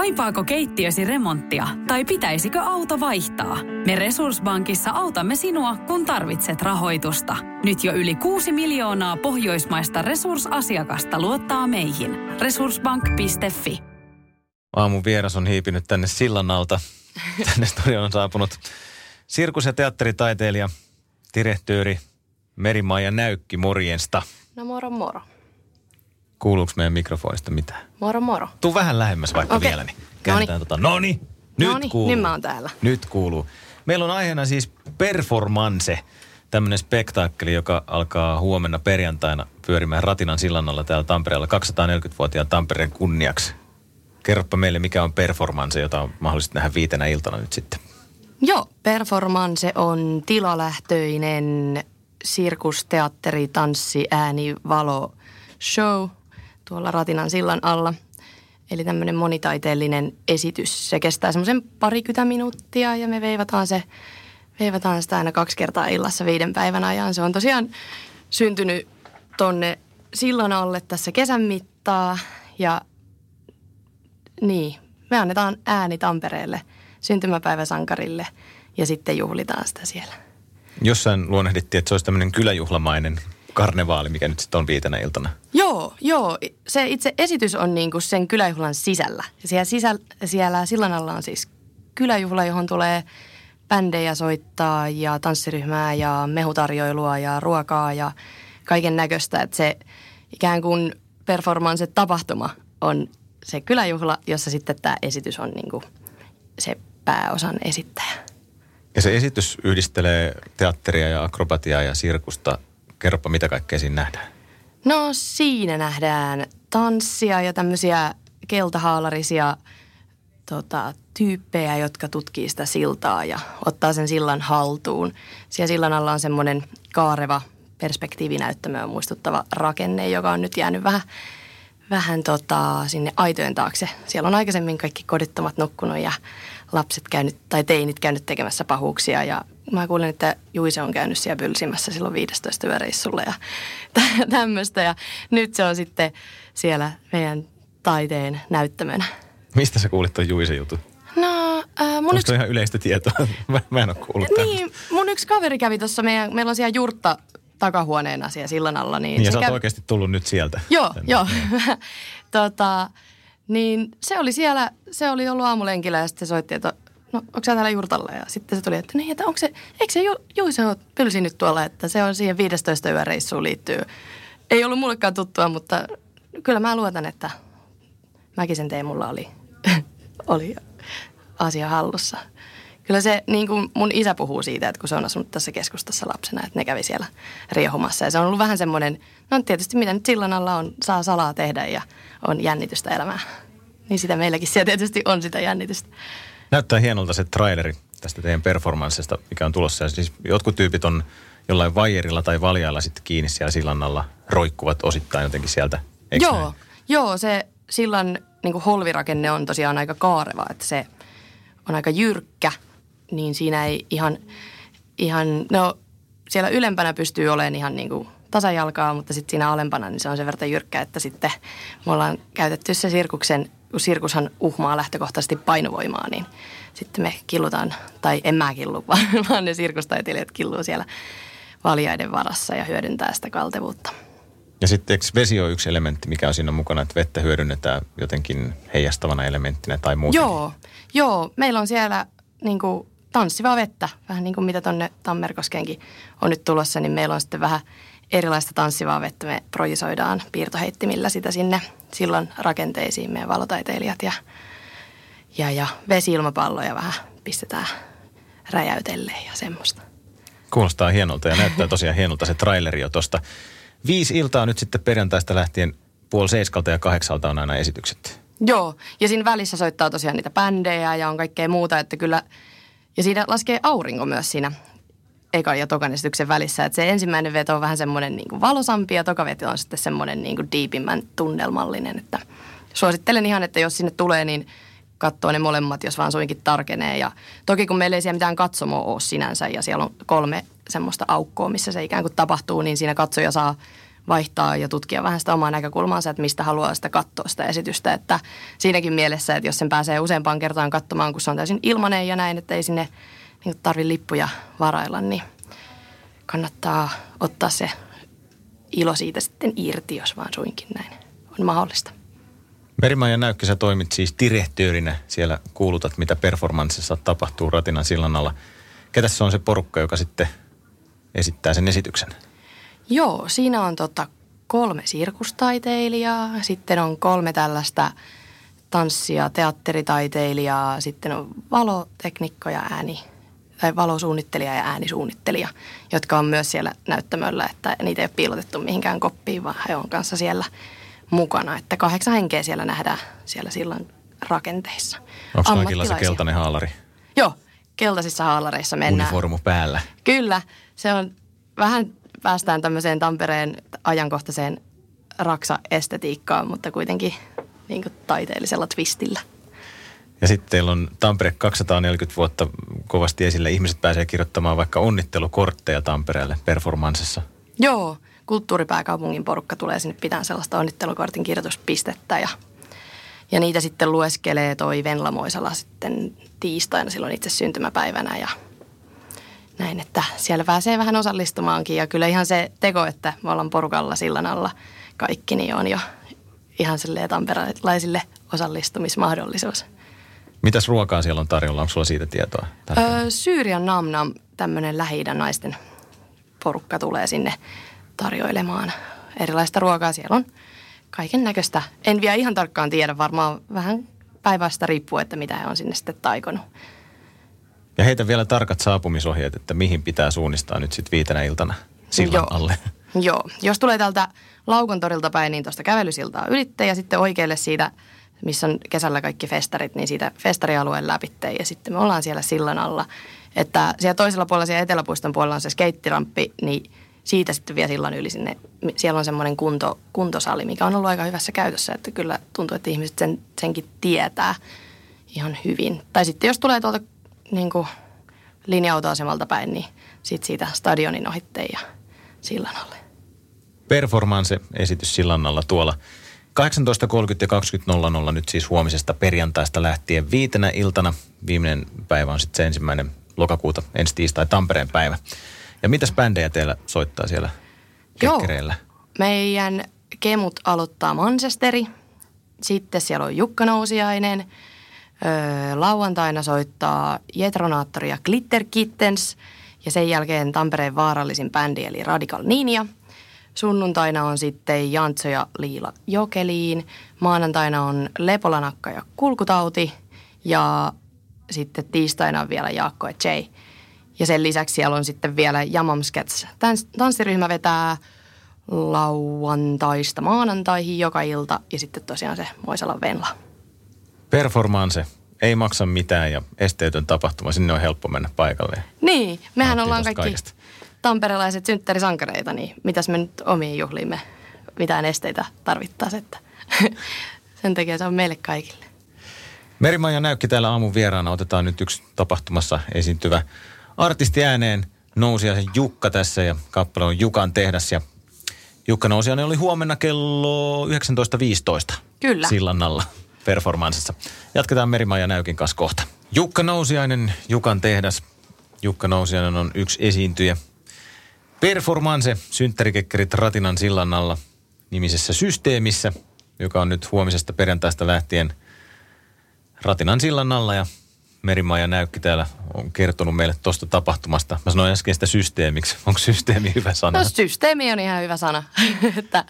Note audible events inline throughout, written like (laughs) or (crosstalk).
Kaipaako keittiösi remonttia tai pitäisikö auto vaihtaa? Me Resurssbankissa autamme sinua, kun tarvitset rahoitusta. Nyt jo yli 6 miljoonaa pohjoismaista resursasiakasta luottaa meihin. Resurssbank.fi Aamun vieras on hiipinyt tänne sillan alta. (laughs) Tänne studioon on saapunut sirkus- ja teatteritaiteilija, direktööri Merimaija Näykki, morjensta. No moro moro. Kuuluuko meidän mikrofonista mitään? Moro moro. Tuu vähän lähemmäs vaikka Okei. vielä, niin käännetään tota. Noni, nyt Noniin, kuuluu. nyt mä oon täällä. Nyt kuuluu. Meillä on aiheena siis performance, tämmöinen spektaakkeli, joka alkaa huomenna perjantaina pyörimään Ratinan sillan alla täällä Tampereella 240-vuotiaan Tampereen kunniaksi. Kerropa meille, mikä on performance, jota on mahdollista nähdä viitenä iltana nyt sitten. Joo, performance on tilalähtöinen sirkus, teatteri, tanssi, ääni, valo, show tuolla Ratinan sillan alla. Eli tämmöinen monitaiteellinen esitys. Se kestää semmoisen parikymmentä minuuttia ja me veivataan se veivataan sitä aina kaksi kertaa illassa viiden päivän ajan. Se on tosiaan syntynyt tonne sillan alle tässä kesän mittaa ja niin, me annetaan ääni Tampereelle syntymäpäiväsankarille ja sitten juhlitaan sitä siellä. Jossain luonnehdittiin, että se olisi tämmöinen kyläjuhlamainen karnevaali, mikä nyt sitten on viitenä iltana. Joo, joo. Se itse esitys on niinku sen kyläjuhlan sisällä. Ja siellä, sisällä, siellä sillan alla on siis kyläjuhla, johon tulee bändejä soittaa ja tanssiryhmää ja mehutarjoilua ja ruokaa ja kaiken näköistä. Että se ikään kuin performance-tapahtuma on se kyläjuhla, jossa sitten tämä esitys on niinku se pääosan esittäjä. Ja se esitys yhdistelee teatteria ja akrobatiaa ja sirkusta. Kerropa, mitä kaikkea siinä nähdään. No siinä nähdään tanssia ja tämmöisiä keltahaalarisia tota, tyyppejä, jotka tutkii sitä siltaa ja ottaa sen sillan haltuun. Siellä sillan alla on semmoinen kaareva perspektiivinäyttämöä muistuttava rakenne, joka on nyt jäänyt vähän, vähän tota, sinne aitojen taakse. Siellä on aikaisemmin kaikki kodittomat nukkunut ja lapset käynyt, tai teinit käynyt tekemässä pahuuksia ja mä kuulin, että Juise on käynyt siellä pylsimässä silloin 15 yöreissulla ja (laughs) tä- tämmöistä. Ja nyt se on sitten siellä meidän taiteen näyttämönä. Mistä sä kuulit tuon Juisen jutun? No, äh, mun Onko yksi, ihan yleistä tietoa? (laughs) mä, mä en ole kuullut niin, mun yksi kaveri kävi tuossa meidän, meillä on siellä jurtta takahuoneena siellä sillan alla. Niin, Niin, ja se sä oot kävi- oikeasti tullut nyt sieltä. Joo, tänne. joo. (laughs) tota, niin se oli siellä, se oli ollut aamulenkillä ja sitten se soitti, että no onko sä täällä jurtalla? Ja sitten se tuli, että niin, että onko se, eikö se Ju, Juise ole pylsinyt tuolla, että se on siihen 15 yön reissuun liittyy. Ei ollut mullekaan tuttua, mutta kyllä mä luotan, että Mäkisen Teemulla oli, (laughs) oli asia hallussa. Kyllä se, niin kuin mun isä puhuu siitä, että kun se on asunut tässä keskustassa lapsena, että ne kävi siellä riehumassa. Ja se on ollut vähän semmoinen, no tietysti mitä nyt sillan alla on, saa salaa tehdä ja on jännitystä elämää. Niin sitä meilläkin siellä tietysti on sitä jännitystä. Näyttää hienolta se traileri tästä teidän performanssista, mikä on tulossa. Ja siis jotkut tyypit on jollain vaijerilla tai valjailla sitten kiinni siellä sillan alla, roikkuvat osittain jotenkin sieltä. Eikö joo, näin? joo, se sillan niin kuin holvirakenne on tosiaan aika kaareva, että se on aika jyrkkä, niin siinä ei ihan, ihan no siellä ylempänä pystyy olemaan ihan niin kuin tasajalkaa, mutta sitten siinä alempana niin se on sen verran jyrkkä, että sitten me ollaan käytetty se sirkuksen, kun sirkushan uhmaa lähtökohtaisesti painovoimaa, niin sitten me killutaan, tai en mä killu, (laughs) vaan, vaan ne sirkustaiteilijat killuu siellä valjaiden varassa ja hyödyntää sitä kaltevuutta. Ja sitten eikö vesi ole yksi elementti, mikä on siinä mukana, että vettä hyödynnetään jotenkin heijastavana elementtinä tai muuta? Joo, joo. Meillä on siellä niin kuin tanssivaa vettä, vähän niin kuin mitä tonne Tammerkoskeenkin on nyt tulossa, niin meillä on sitten vähän erilaista tanssivaa vettä. Me projisoidaan piirtoheittimillä sitä sinne silloin rakenteisiin meidän valotaiteilijat ja, ja, ja vesi-ilmapalloja vähän pistetään räjäytelleen ja semmoista. Kuulostaa hienolta ja näyttää tosiaan hienolta se traileri jo tosta. Viisi iltaa nyt sitten perjantaista lähtien puoli seiskalta ja kahdeksalta on aina esitykset. Joo, ja siinä välissä soittaa tosiaan niitä bändejä ja on kaikkea muuta, että kyllä, ja siinä laskee aurinko myös siinä ekan ja tokan esityksen välissä. Että se ensimmäinen veto on vähän semmoinen niin kuin valosampi ja toka veto on sitten semmoinen niin kuin diipimmän tunnelmallinen. Että suosittelen ihan, että jos sinne tulee, niin katsoo ne molemmat, jos vaan suinkin tarkenee. Ja toki kun meillä ei siellä mitään katsomoa ole sinänsä ja siellä on kolme semmoista aukkoa, missä se ikään kuin tapahtuu, niin siinä katsoja saa vaihtaa ja tutkia vähän sitä omaa näkökulmaansa, että mistä haluaa sitä katsoa sitä esitystä. Että siinäkin mielessä, että jos sen pääsee useampaan kertaan katsomaan, kun se on täysin ilmanen ja näin, että ei sinne niin tarvi lippuja varailla, niin kannattaa ottaa se ilo siitä sitten irti, jos vaan suinkin näin on mahdollista. Merimaja Näykki, sä toimit siis direktöörinä. Siellä kuulutat, mitä performanssissa tapahtuu Ratinan sillan alla. Ketäs se on se porukka, joka sitten esittää sen esityksen? Joo, siinä on tota kolme sirkustaiteilijaa, sitten on kolme tällaista tanssia, teatteritaiteilijaa, sitten on valoteknikko ja ääni, tai valosuunnittelija ja äänisuunnittelija, jotka on myös siellä näyttämöllä, että niitä ei ole piilotettu mihinkään koppiin, vaan he on kanssa siellä mukana. Että kahdeksan henkeä siellä nähdään siellä sillan rakenteissa. Onko kaikilla se keltainen haalari? Joo, keltaisissa haalareissa mennään. Uniformu päällä. Kyllä, se on vähän päästään tämmöiseen Tampereen ajankohtaiseen raksa-estetiikkaan, mutta kuitenkin niin kuin taiteellisella twistillä. Ja sitten teillä on Tampere 240 vuotta kovasti esille. Ihmiset pääsee kirjoittamaan vaikka onnittelukortteja Tampereelle performanssissa. Joo, kulttuuripääkaupungin porukka tulee sinne pitämään sellaista onnittelukortin kirjoituspistettä ja, ja niitä sitten lueskelee toi Venla Moisala sitten tiistaina silloin itse syntymäpäivänä ja näin, että siellä pääsee vähän osallistumaankin ja kyllä ihan se teko, että me ollaan porukalla sillan alla kaikki, niin on jo ihan silleen tamperalaisille osallistumismahdollisuus. Mitäs ruokaa siellä on tarjolla? Onko sulla siitä tietoa? Öö, Syyrian Namnam, tämmöinen lähi naisten porukka tulee sinne tarjoilemaan erilaista ruokaa. Siellä on kaiken näköistä. En vielä ihan tarkkaan tiedä, varmaan vähän päivästä riippuu, että mitä he on sinne sitten taikonut. Ja heitä vielä tarkat saapumisohjeet, että mihin pitää suunnistaa nyt sitten viitenä iltana sillan Joo. alle. Joo, jos tulee täältä Laukon torilta päin, niin tuosta kävelysiltaa ylitte ja sitten oikealle siitä, missä on kesällä kaikki festarit, niin siitä festarialueen läpitte ja sitten me ollaan siellä sillan alla. Että siellä toisella puolella, siellä eteläpuiston puolella on se skeittirampi, niin siitä sitten vielä sillan yli sinne. Siellä on semmoinen kunto, kuntosali, mikä on ollut aika hyvässä käytössä, että kyllä tuntuu, että ihmiset sen, senkin tietää ihan hyvin. Tai sitten jos tulee tuolta niin kuin linja-autoasemalta päin, niin sitten siitä stadionin ohitte ja sillan alle. Performance-esitys sillan alla tuolla 18.30 ja 20.00 nyt siis huomisesta perjantaista lähtien viitenä iltana. Viimeinen päivä on sitten se ensimmäinen lokakuuta, ensi tiistai Tampereen päivä. Ja mitäs bändejä teillä soittaa siellä kekkereillä? Joo, meidän kemut aloittaa Manchesteri, sitten siellä on Jukka Nousiainen, öö, lauantaina soittaa Jetronaattori ja Glitter Kittens ja sen jälkeen Tampereen vaarallisin bändi eli Radical Ninja. Sunnuntaina on sitten Jantso ja Liila Jokeliin, maanantaina on Lepolanakka ja Kulkutauti ja sitten tiistaina on vielä Jaakko ja Jay – ja sen lisäksi siellä on sitten vielä Jamamskets. Tanssiryhmä vetää lauantaista maanantaihin joka ilta ja sitten tosiaan se Moisalan Venla. Performance ei maksa mitään ja esteetön tapahtuma, sinne on helppo mennä paikalle. Niin, mehän Nauttii ollaan kaikki kaikesta. Tamperelaiset synttärisankareita, niin mitäs me nyt omiin juhliimme mitään esteitä tarvittaisiin, että (laughs) sen takia se on meille kaikille. Merimaja Näykki täällä aamun vieraana. Otetaan nyt yksi tapahtumassa esiintyvä artisti ääneen Nousiaisen Jukka tässä ja kappale on Jukan tehdas ja Jukka Nousiainen oli huomenna kello 19.15. Kyllä. Sillannalla performanssissa. Jatketaan Merimaja Näykin kanssa kohta. Jukka Nousiainen, Jukan tehdas. Jukka Nousiainen on yksi esiintyjä. Performance, synttärikekkerit Ratinan sillannalla nimisessä systeemissä, joka on nyt huomisesta perjantaista lähtien Ratinan sillan alla ja Merimaja Näykki täällä on kertonut meille tuosta tapahtumasta. Mä sanoin äsken sitä systeemiksi. (laughs) Onko systeemi hyvä sana? No systeemi on ihan hyvä sana. (laughs) että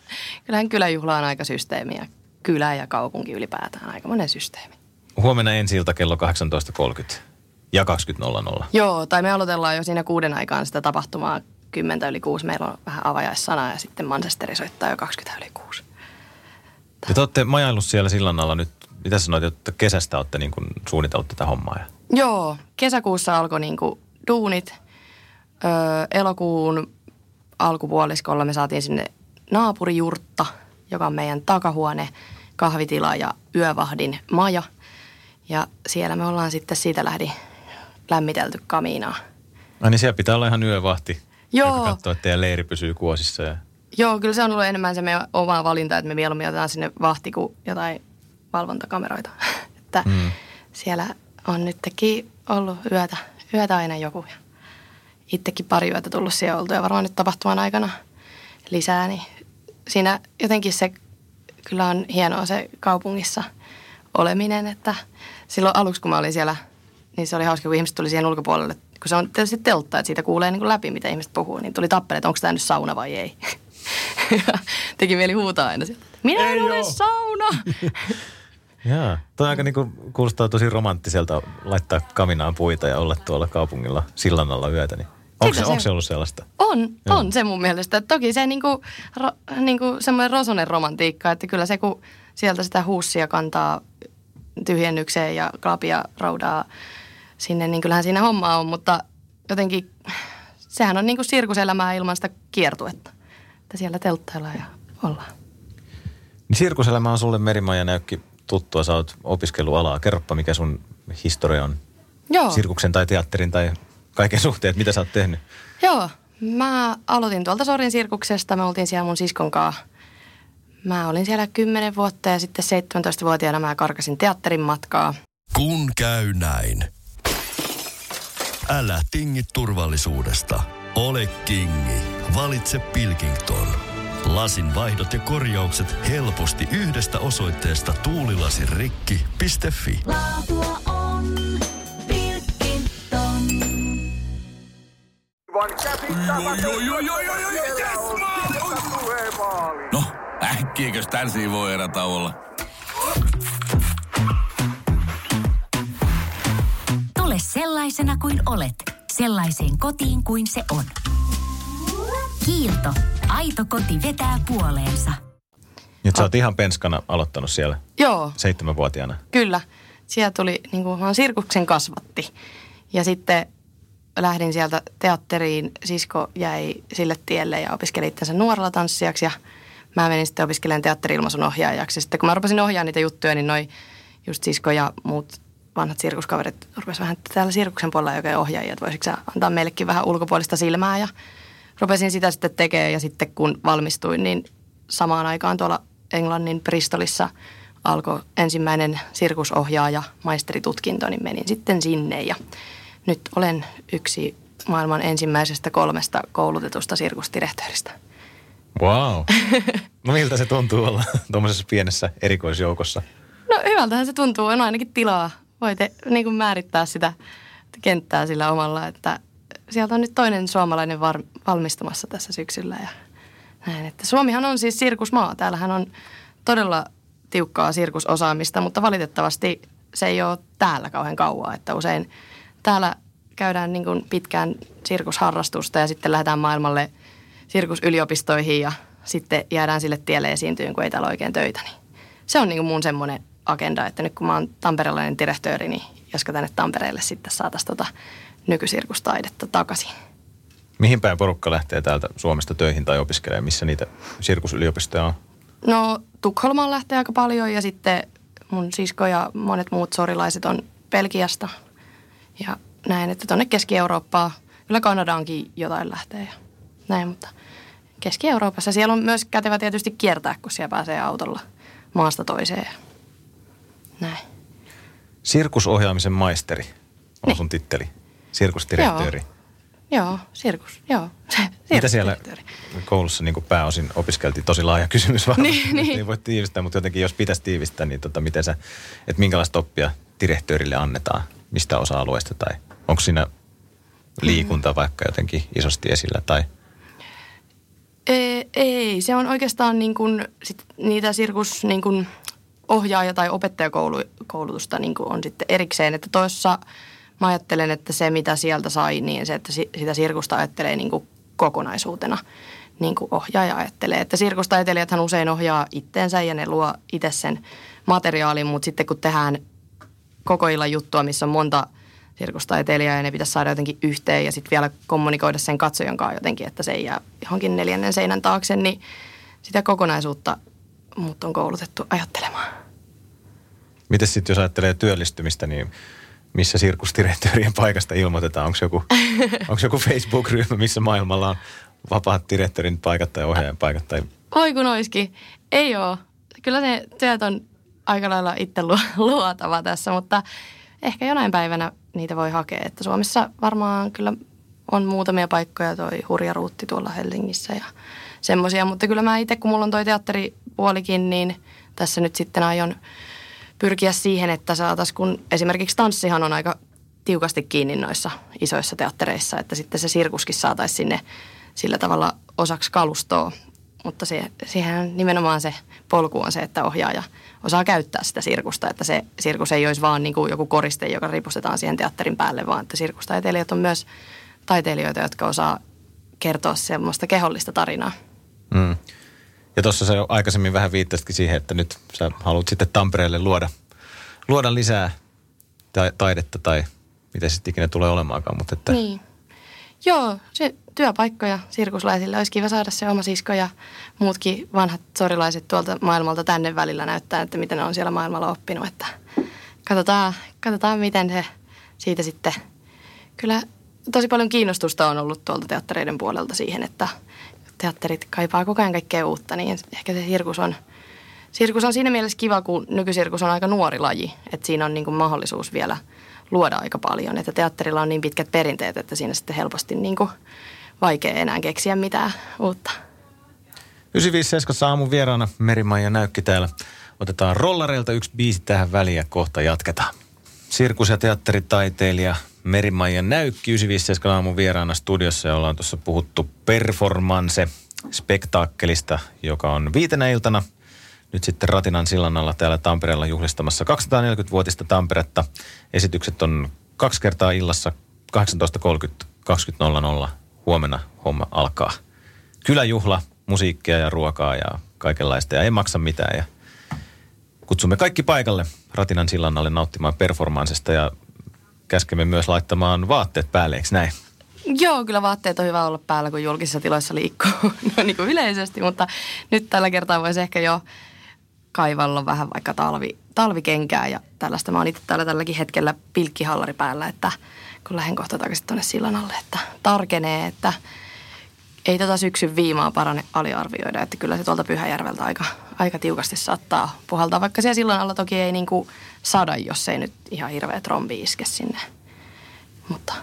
kyllähän kyläjuhla on aika systeemi ja kylä ja kaupunki ylipäätään aika monen systeemi. Huomenna ensi ilta kello 18.30 ja 20.00. Joo, tai me aloitellaan jo siinä kuuden aikaan sitä tapahtumaa. Kymmentä yli kuusi meillä on vähän avajaissana ja sitten Manchesteri soittaa jo 20 yli kuusi. Te olette majaillut siellä sillan alla nyt mitä sanoit, että kesästä olette niin kuin suunnitellut tätä hommaa? Ja... Joo, kesäkuussa alkoi niin kuin duunit. Öö, elokuun alkupuoliskolla me saatiin sinne naapurijurtta, joka on meidän takahuone, kahvitila ja yövahdin maja. Ja siellä me ollaan sitten siitä lähdi lämmitelty kamiinaa. Ai niin siellä pitää olla ihan yövahti, Joo. joka katsoo, että teidän leiri pysyy kuosissa. Ja... Joo, kyllä se on ollut enemmän se meidän oma valinta, että me mieluummin otetaan sinne vahti kuin jotain valvontakameroita. (laughs) että mm. siellä on nytkin ollut yötä, yötä aina joku. Ja itsekin pari yötä tullut siellä oltu ja varmaan nyt tapahtuman aikana lisää, niin siinä jotenkin se kyllä on hienoa se kaupungissa oleminen, että silloin aluksi kun mä olin siellä, niin se oli hauska, kun ihmiset tuli siihen ulkopuolelle, kun se on tietysti teltta, että siitä kuulee niin kuin läpi, mitä ihmiset puhuu, niin tuli tappele, että onko tämä nyt sauna vai ei. (laughs) teki mieli huutaa aina sieltä, minä en ole sauna! (laughs) Jaa, toi aika niinku kuulostaa tosi romanttiselta laittaa kaminaan puita ja olla tuolla kaupungilla sillan alla yötä. Niin onko, se, se, onko se ollut sellaista? On, Joo. on se mun mielestä. Toki se niinku, ro, niinku semmoinen rosonen romantiikka, että kyllä se kun sieltä sitä huussia kantaa tyhjennykseen ja klapia raudaa sinne, niin kyllähän siinä hommaa on, mutta jotenkin sehän on niinku sirkuselämää ilman sitä kiertuetta. Että siellä telttaillaan ja ollaan. Niin sirkuselämä on sulle Merimaja Näykki tuttua, sä oot opiskellut alaa. Kerropa, mikä sun historia on Joo. sirkuksen tai teatterin tai kaiken suhteen, mitä sä oot tehnyt? Joo, mä aloitin tuolta Sorin sirkuksesta. Me oltiin siellä mun siskon kanssa. Mä olin siellä 10 vuotta ja sitten 17-vuotiaana mä karkasin teatterin matkaa. Kun käy näin. Älä tingi turvallisuudesta. Ole kingi. Valitse Pilkington. Lasin vaihdot ja korjaukset helposti yhdestä osoitteesta tuulilasirikki.fi. Laatua on Pilkington. No, äkkiäkös tän voi erätä olla? Kuin olet, sellaiseen kotiin kuin se on. Kiilto. Aito koti vetää puoleensa. Nyt sä oot ihan penskana aloittanut siellä. Joo. Seitsemänvuotiaana. Kyllä. Siellä tuli, niin kuin vaan sirkuksen kasvatti. Ja sitten lähdin sieltä teatteriin. Sisko jäi sille tielle ja opiskeli itsensä nuorella tanssijaksi. Ja mä menin sitten opiskelemaan teatteri-ilmaisun ohjaajaksi. sitten kun mä rupesin ohjaamaan niitä juttuja, niin noi just sisko ja muut vanhat sirkuskaverit rupesivat vähän täällä sirkuksen puolella oikein ohjaajia, että voisitko antaa meillekin vähän ulkopuolista silmää. Ja rupesin sitä sitten tekemään ja sitten kun valmistuin, niin samaan aikaan tuolla Englannin Bristolissa alkoi ensimmäinen sirkusohjaaja maisteritutkinto, niin menin sitten sinne ja nyt olen yksi maailman ensimmäisestä kolmesta koulutetusta sirkusdirektööristä. Wow. (laughs) No miltä se tuntuu olla tuommoisessa pienessä erikoisjoukossa? No hyvältähän se tuntuu. On ainakin tilaa. Voitte niin kuin määrittää sitä kenttää sillä omalla, että sieltä on nyt toinen suomalainen var, valmistumassa tässä syksyllä ja näin. Että Suomihan on siis sirkusmaa. Täällähän on todella tiukkaa sirkusosaamista, mutta valitettavasti se ei ole täällä kauhean kauaa. Että usein täällä käydään niin kuin pitkään sirkusharrastusta ja sitten lähdetään maailmalle sirkusyliopistoihin ja sitten jäädään sille tielle esiintyyn, kun ei täällä oikein töitä. Niin se on niin kuin mun semmoinen agenda, että nyt kun mä oon tamperelainen direktööri, niin josko tänne Tampereelle sitten saataisiin tota nykysirkustaidetta takaisin. Mihin päin porukka lähtee täältä Suomesta töihin tai opiskelemaan? Missä niitä sirkusyliopistoja on? No Tukholmaan lähtee aika paljon ja sitten mun sisko ja monet muut sorilaiset on Belgiasta. Ja näin, että tuonne Keski-Eurooppaan, kyllä Kanadaankin jotain lähtee ja näin, mutta Keski-Euroopassa siellä on myös kätevä tietysti kiertää, kun siellä pääsee autolla maasta toiseen näin. Sirkusohjaamisen maisteri on niin. sun titteli. Sirkusdirektööri. Joo, joo sirkus, joo. (laughs) Mitä siellä koulussa niin pääosin opiskeltiin? Tosi laaja kysymys vaan. niin, niin. ei voi tiivistää, mutta jotenkin jos pitäisi tiivistää, niin tota, miten sä, että minkälaista oppia direktöörille annetaan? Mistä osa-alueesta tai onko siinä liikunta vaikka jotenkin isosti esillä tai – ei, ei, se on oikeastaan niin kuin sit niitä sirkus niin kuin ohjaaja- tai opettajakoulutusta niin kuin on sitten erikseen. Että toissa mä ajattelen, että se mitä sieltä sai, niin se, että sitä sirkusta ajattelee niin kuin kokonaisuutena niin kuin ohjaaja ajattelee. Että sirkustaiteilijathan usein ohjaa itteensä ja ne luo itse sen materiaalin, mutta sitten kun tehdään koko illan juttua, missä on monta sirkustaiteilijaa ja ne pitäisi saada jotenkin yhteen ja sitten vielä kommunikoida sen katsojan kanssa jotenkin, että se ei jää johonkin neljännen seinän taakse, niin sitä kokonaisuutta mut on koulutettu ajattelemaan. Miten sitten jos ajattelee työllistymistä, niin missä sirkusdirektöörien paikasta ilmoitetaan? Onko joku, (laughs) onko joku Facebook-ryhmä, missä maailmalla on vapaat direktorin paikat tai ohjaajan paikat? Tai... Oi kun oiskin. Ei oo. Kyllä ne työt on aika lailla itse luotava tässä, mutta ehkä jonain päivänä niitä voi hakea. Että Suomessa varmaan kyllä on muutamia paikkoja, toi hurja ruutti tuolla Helsingissä ja semmoisia. Mutta kyllä mä itse, kun mulla on toi teatteripuolikin, niin tässä nyt sitten aion pyrkiä siihen, että saataisiin, kun esimerkiksi tanssihan on aika tiukasti kiinni noissa isoissa teattereissa, että sitten se sirkuskin saataisiin sinne sillä tavalla osaksi kalustoa. Mutta se, siihen nimenomaan se polku on se, että ohjaaja osaa käyttää sitä sirkusta, että se sirkus ei olisi vaan niin kuin joku koriste, joka ripustetaan siihen teatterin päälle, vaan että sirkustaiteilijat on myös taiteilijoita, jotka osaa kertoa semmoista kehollista tarinaa. Mm. Ja tuossa se aikaisemmin vähän viittasitkin siihen, että nyt sä haluat sitten Tampereelle luoda, luoda lisää ta- taidetta tai mitä sitten ikinä tulee olemaankaan. Mutta että... Niin. Joo, se työpaikkoja sirkuslaisille. Olisi kiva saada se oma sisko ja muutkin vanhat sorilaiset tuolta maailmalta tänne välillä näyttää, että miten ne on siellä maailmalla oppinut. Että katsotaan, katsotaan, miten se siitä sitten... Kyllä tosi paljon kiinnostusta on ollut tuolta teattereiden puolelta siihen, että teatterit kaipaa koko ajan kaikkea uutta, niin ehkä se sirkus on, sirkus on siinä mielessä kiva, kun nykysirkus on aika nuori laji, että siinä on niin kuin mahdollisuus vielä luoda aika paljon. Että teatterilla on niin pitkät perinteet, että siinä sitten helposti niin kuin vaikea enää keksiä mitään uutta. 957 aamun vieraana Merimaija Näykki täällä. Otetaan rollareilta yksi biisi tähän väliin ja kohta jatketaan. Sirkus- ja teatteritaiteilija Merimaija Näykki 957 aamun vieraana studiossa ja ollaan tuossa puhuttu performance spektaakkelista, joka on viitenä iltana nyt sitten Ratinan sillan alla täällä Tampereella juhlistamassa 240-vuotista Tamperetta. Esitykset on kaksi kertaa illassa 18.30, 20.00. Huomenna homma alkaa. Kyläjuhla, musiikkia ja ruokaa ja kaikenlaista ja ei maksa mitään. Ja kutsumme kaikki paikalle Ratinan sillan alle nauttimaan performansesta ja käskemme myös laittamaan vaatteet päälle, eikö näin? Joo, kyllä vaatteet on hyvä olla päällä, kun julkisissa tiloissa liikkuu (laughs) no, niin kuin yleisesti, mutta nyt tällä kertaa voisi ehkä jo kaivalla vähän vaikka talvi, talvikenkää ja tällaista. Mä oon itse täällä tälläkin hetkellä pilkkihallari päällä, että kun lähden kohta takaisin tuonne sillan alle, että tarkenee, että ei tätä tota syksyn viimaa parane aliarvioida, että kyllä se tuolta Pyhäjärveltä aika, aika tiukasti saattaa puhaltaa, vaikka siellä sillan alla toki ei niinku sada, jos ei nyt ihan hirveä trombi iske sinne. Mutta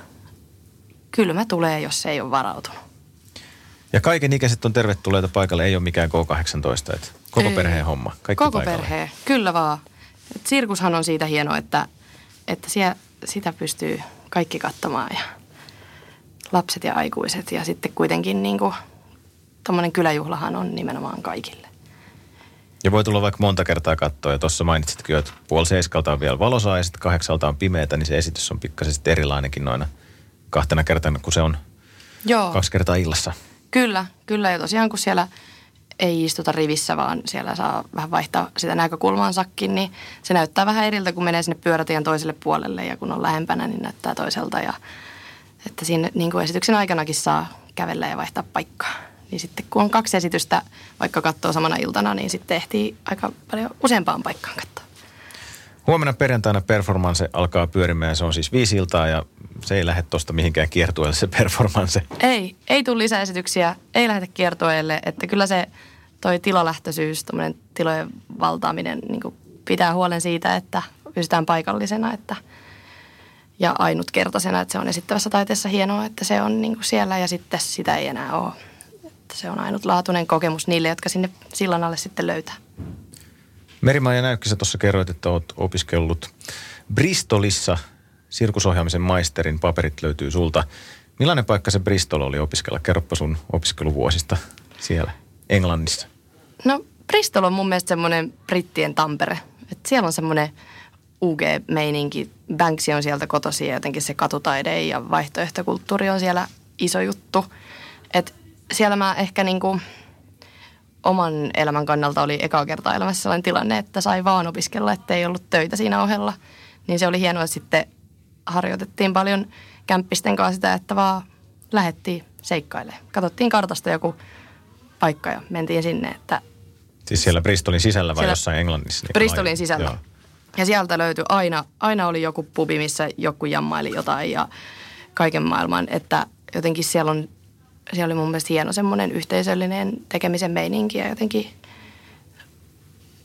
kylmä tulee, jos se ei ole varautunut. Ja kaiken ikäiset on tervetulleita paikalle, ei ole mikään K18, että koko ei. perheen homma, kaikki Koko paikalle. perhe, kyllä vaan. Et sirkushan on siitä hieno, että, että siellä, sitä pystyy kaikki katsomaan ja lapset ja aikuiset ja sitten kuitenkin niin kuin, kyläjuhlahan on nimenomaan kaikille. Ja voi tulla vaikka monta kertaa katsoa. Ja tuossa mainitsitkin, että puoli seiskalta on vielä valosaa ja sitten kahdeksalta on pimeätä, niin se esitys on pikkasen sitten erilainenkin noina kahtena kertana, kun se on Joo. kaksi kertaa illassa. Kyllä, kyllä. Ja tosiaan kun siellä ei istuta rivissä, vaan siellä saa vähän vaihtaa sitä näkökulmaansakin, niin se näyttää vähän eriltä, kun menee sinne pyörätien toiselle puolelle ja kun on lähempänä, niin näyttää toiselta. Ja, että siinä niin kuin esityksen aikanakin saa kävellä ja vaihtaa paikkaa. Niin sitten kun on kaksi esitystä, vaikka katsoo samana iltana, niin sitten ehtii aika paljon useampaan paikkaan katsoa. Huomenna perjantaina performance alkaa pyörimään. Se on siis viisi iltaa ja se ei lähde tuosta mihinkään kiertueelle se performance. Ei, ei tule lisäesityksiä, ei lähde kiertueelle. Että kyllä se toi tilalähtöisyys, tilojen valtaaminen niin pitää huolen siitä, että pysytään paikallisena että, ja ainutkertaisena, että se on esittävässä taiteessa hienoa, että se on niin siellä ja sitten sitä ei enää ole. Että se on ainutlaatuinen kokemus niille, jotka sinne sillan alle sitten löytää. Merimaija Näykkisä tuossa kerroit, että olet opiskellut Bristolissa sirkusohjaamisen maisterin. Paperit löytyy sulta. Millainen paikka se Bristol oli opiskella? Kerropa sun opiskeluvuosista siellä Englannissa. No Bristol on mun mielestä semmoinen brittien Tampere. Et siellä on semmoinen UG-meininki. Banksy on sieltä kotosi ja jotenkin se katutaide ja vaihtoehtokulttuuri on siellä iso juttu. Et siellä mä ehkä niinku oman elämän kannalta oli eka kertaa elämässä sellainen tilanne, että sai vaan opiskella, että ei ollut töitä siinä ohella. Niin se oli hienoa, että sitten harjoitettiin paljon kämppisten kanssa sitä, että vaan lähettiin seikkailemaan. Katsottiin kartasta joku paikka ja mentiin sinne, että... Siis siellä Bristolin sisällä vai siellä jossain Englannissa? Niin Bristolin sisällä. Joo. Ja sieltä löytyi aina, aina oli joku pubi, missä joku jammaili jotain ja kaiken maailman, että jotenkin siellä on siellä oli mun mielestä hieno semmoinen yhteisöllinen tekemisen meininki ja jotenkin,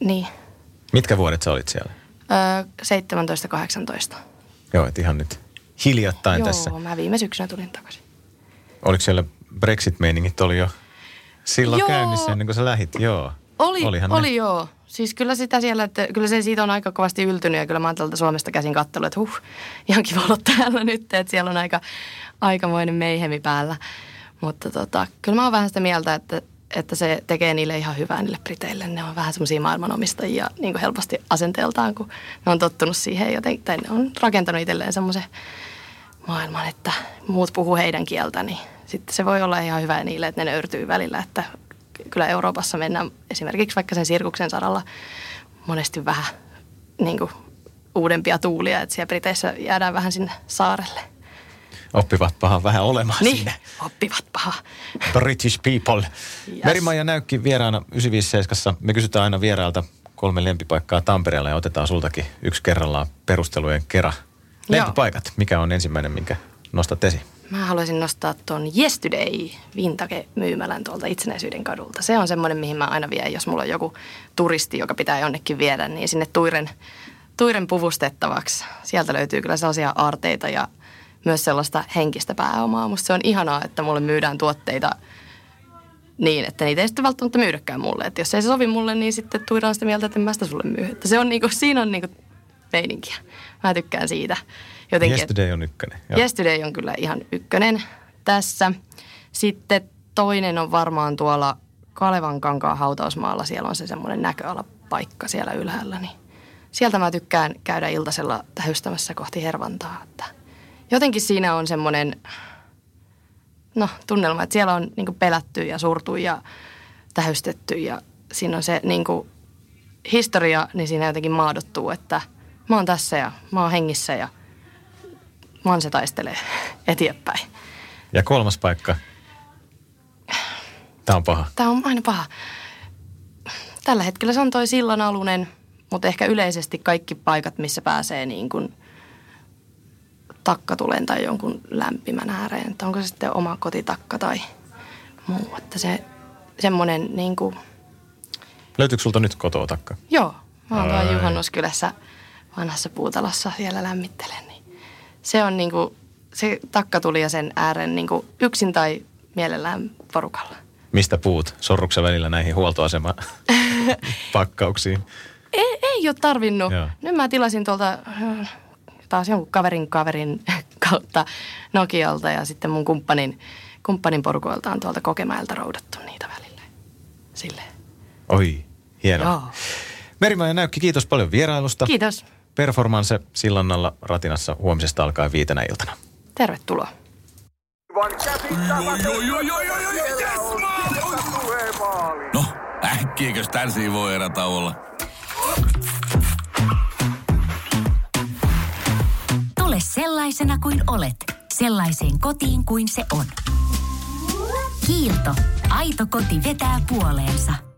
niin, Mitkä vuodet sä olit siellä? öö, 17-18. Joo, et ihan nyt hiljattain Joo, tässä. mä viime syksynä tulin takaisin. Oliko siellä Brexit-meiningit oli jo silloin Joo. käynnissä ennen kuin sä lähit? Joo. Oli, Olihan oli ne. joo. Siis kyllä sitä siellä, että kyllä se siitä on aika kovasti yltynyt ja kyllä mä oon Suomesta käsin katsellut, että huh, ihan kiva olla täällä nyt, että siellä on aika, aikamoinen meihemi päällä. Mutta tota, kyllä mä oon vähän sitä mieltä, että, että se tekee niille ihan hyvää niille Briteille. Ne on vähän semmoisia maailmanomistajia niin kuin helposti asenteeltaan, kun ne on tottunut siihen joten, tai ne on rakentanut itselleen semmoisen maailman, että muut puhuu heidän kieltä, niin sitten se voi olla ihan hyvä niille, että ne nöyrtyy välillä, että kyllä Euroopassa mennään esimerkiksi vaikka sen sirkuksen saralla monesti vähän niin kuin uudempia tuulia, että siellä Briteissä jäädään vähän sinne saarelle. Oppivat pahan vähän olemaan Niin, siinä. oppivat paha. British people. Yes. Merimaija Näykki vieraana 957. Me kysytään aina vierailta kolme lempipaikkaa Tampereella ja otetaan sultakin yksi kerrallaan perustelujen kera. Lempipaikat, mikä on ensimmäinen, minkä nostat esiin? Mä haluaisin nostaa tuon Yesterday Vintage-myymälän tuolta Itsenäisyyden kadulta. Se on semmoinen, mihin mä aina vien, jos mulla on joku turisti, joka pitää jonnekin viedä, niin sinne tuiren, tuiren puvustettavaksi. Sieltä löytyy kyllä sellaisia aarteita ja myös sellaista henkistä pääomaa. Musta se on ihanaa, että mulle myydään tuotteita niin, että niitä ei sitten välttämättä myydäkään mulle. Että jos ei se sovi mulle, niin sitten tuira on sitä mieltä, että en mä sitä sulle myy. Että se on niinku, siinä on niinku meininkiä. Mä tykkään siitä. Jotenkin, Yesterday on ykkönen. Joo. Yesterday on kyllä ihan ykkönen tässä. Sitten toinen on varmaan tuolla Kalevan kankaan hautausmaalla. Siellä on se semmoinen näköalapaikka siellä ylhäällä. Niin sieltä mä tykkään käydä iltasella tähystämässä kohti Hervantaa. Että jotenkin siinä on semmoinen no, tunnelma, että siellä on niin pelätty ja surtu ja tähystetty. Ja siinä on se niin historia, niin siinä jotenkin maadottuu, että mä oon tässä ja mä oon hengissä ja Manse taistelee eteenpäin. Ja kolmas paikka. Tämä on paha. Tämä on aina paha. Tällä hetkellä se on toi sillan alunen, mutta ehkä yleisesti kaikki paikat, missä pääsee niin kuin takkatulen tai jonkun lämpimän ääreen. Että onko se sitten oma kotitakka tai muu. Että se semmoinen niin kuin, Löytyykö sulta nyt kotoa takka? joo, mä oon tuolla Ai. Juhannuskylässä vanhassa puutalossa siellä lämmittelen. Se on niin kuin, se takkatuli ja sen ääreen niin kuin yksin tai mielellään porukalla. Mistä puut sorruksen välillä näihin huoltoasema (laughs) pakkauksiin? Ei, ei ole tarvinnut. Joo. Nyt mä tilasin tuolta äh, taas jonkun kaverin kaverin (laughs) kautta Nokialta ja sitten mun kumppanin, kumppanin porukoilta on tuolta Kokemäeltä roudattu niitä välillä. Silleen. Oi, hienoa. Joo. Merimaja Näykki, kiitos paljon vierailusta. Kiitos. Performance Sillannalla Ratinassa huomisesta alkaen viitenä iltana. Tervetuloa. No, äkkiäkös tän voi erätä olla? Tule sellaisena kuin olet, sellaiseen kotiin kuin se on. Kiilto. Aito koti vetää puoleensa.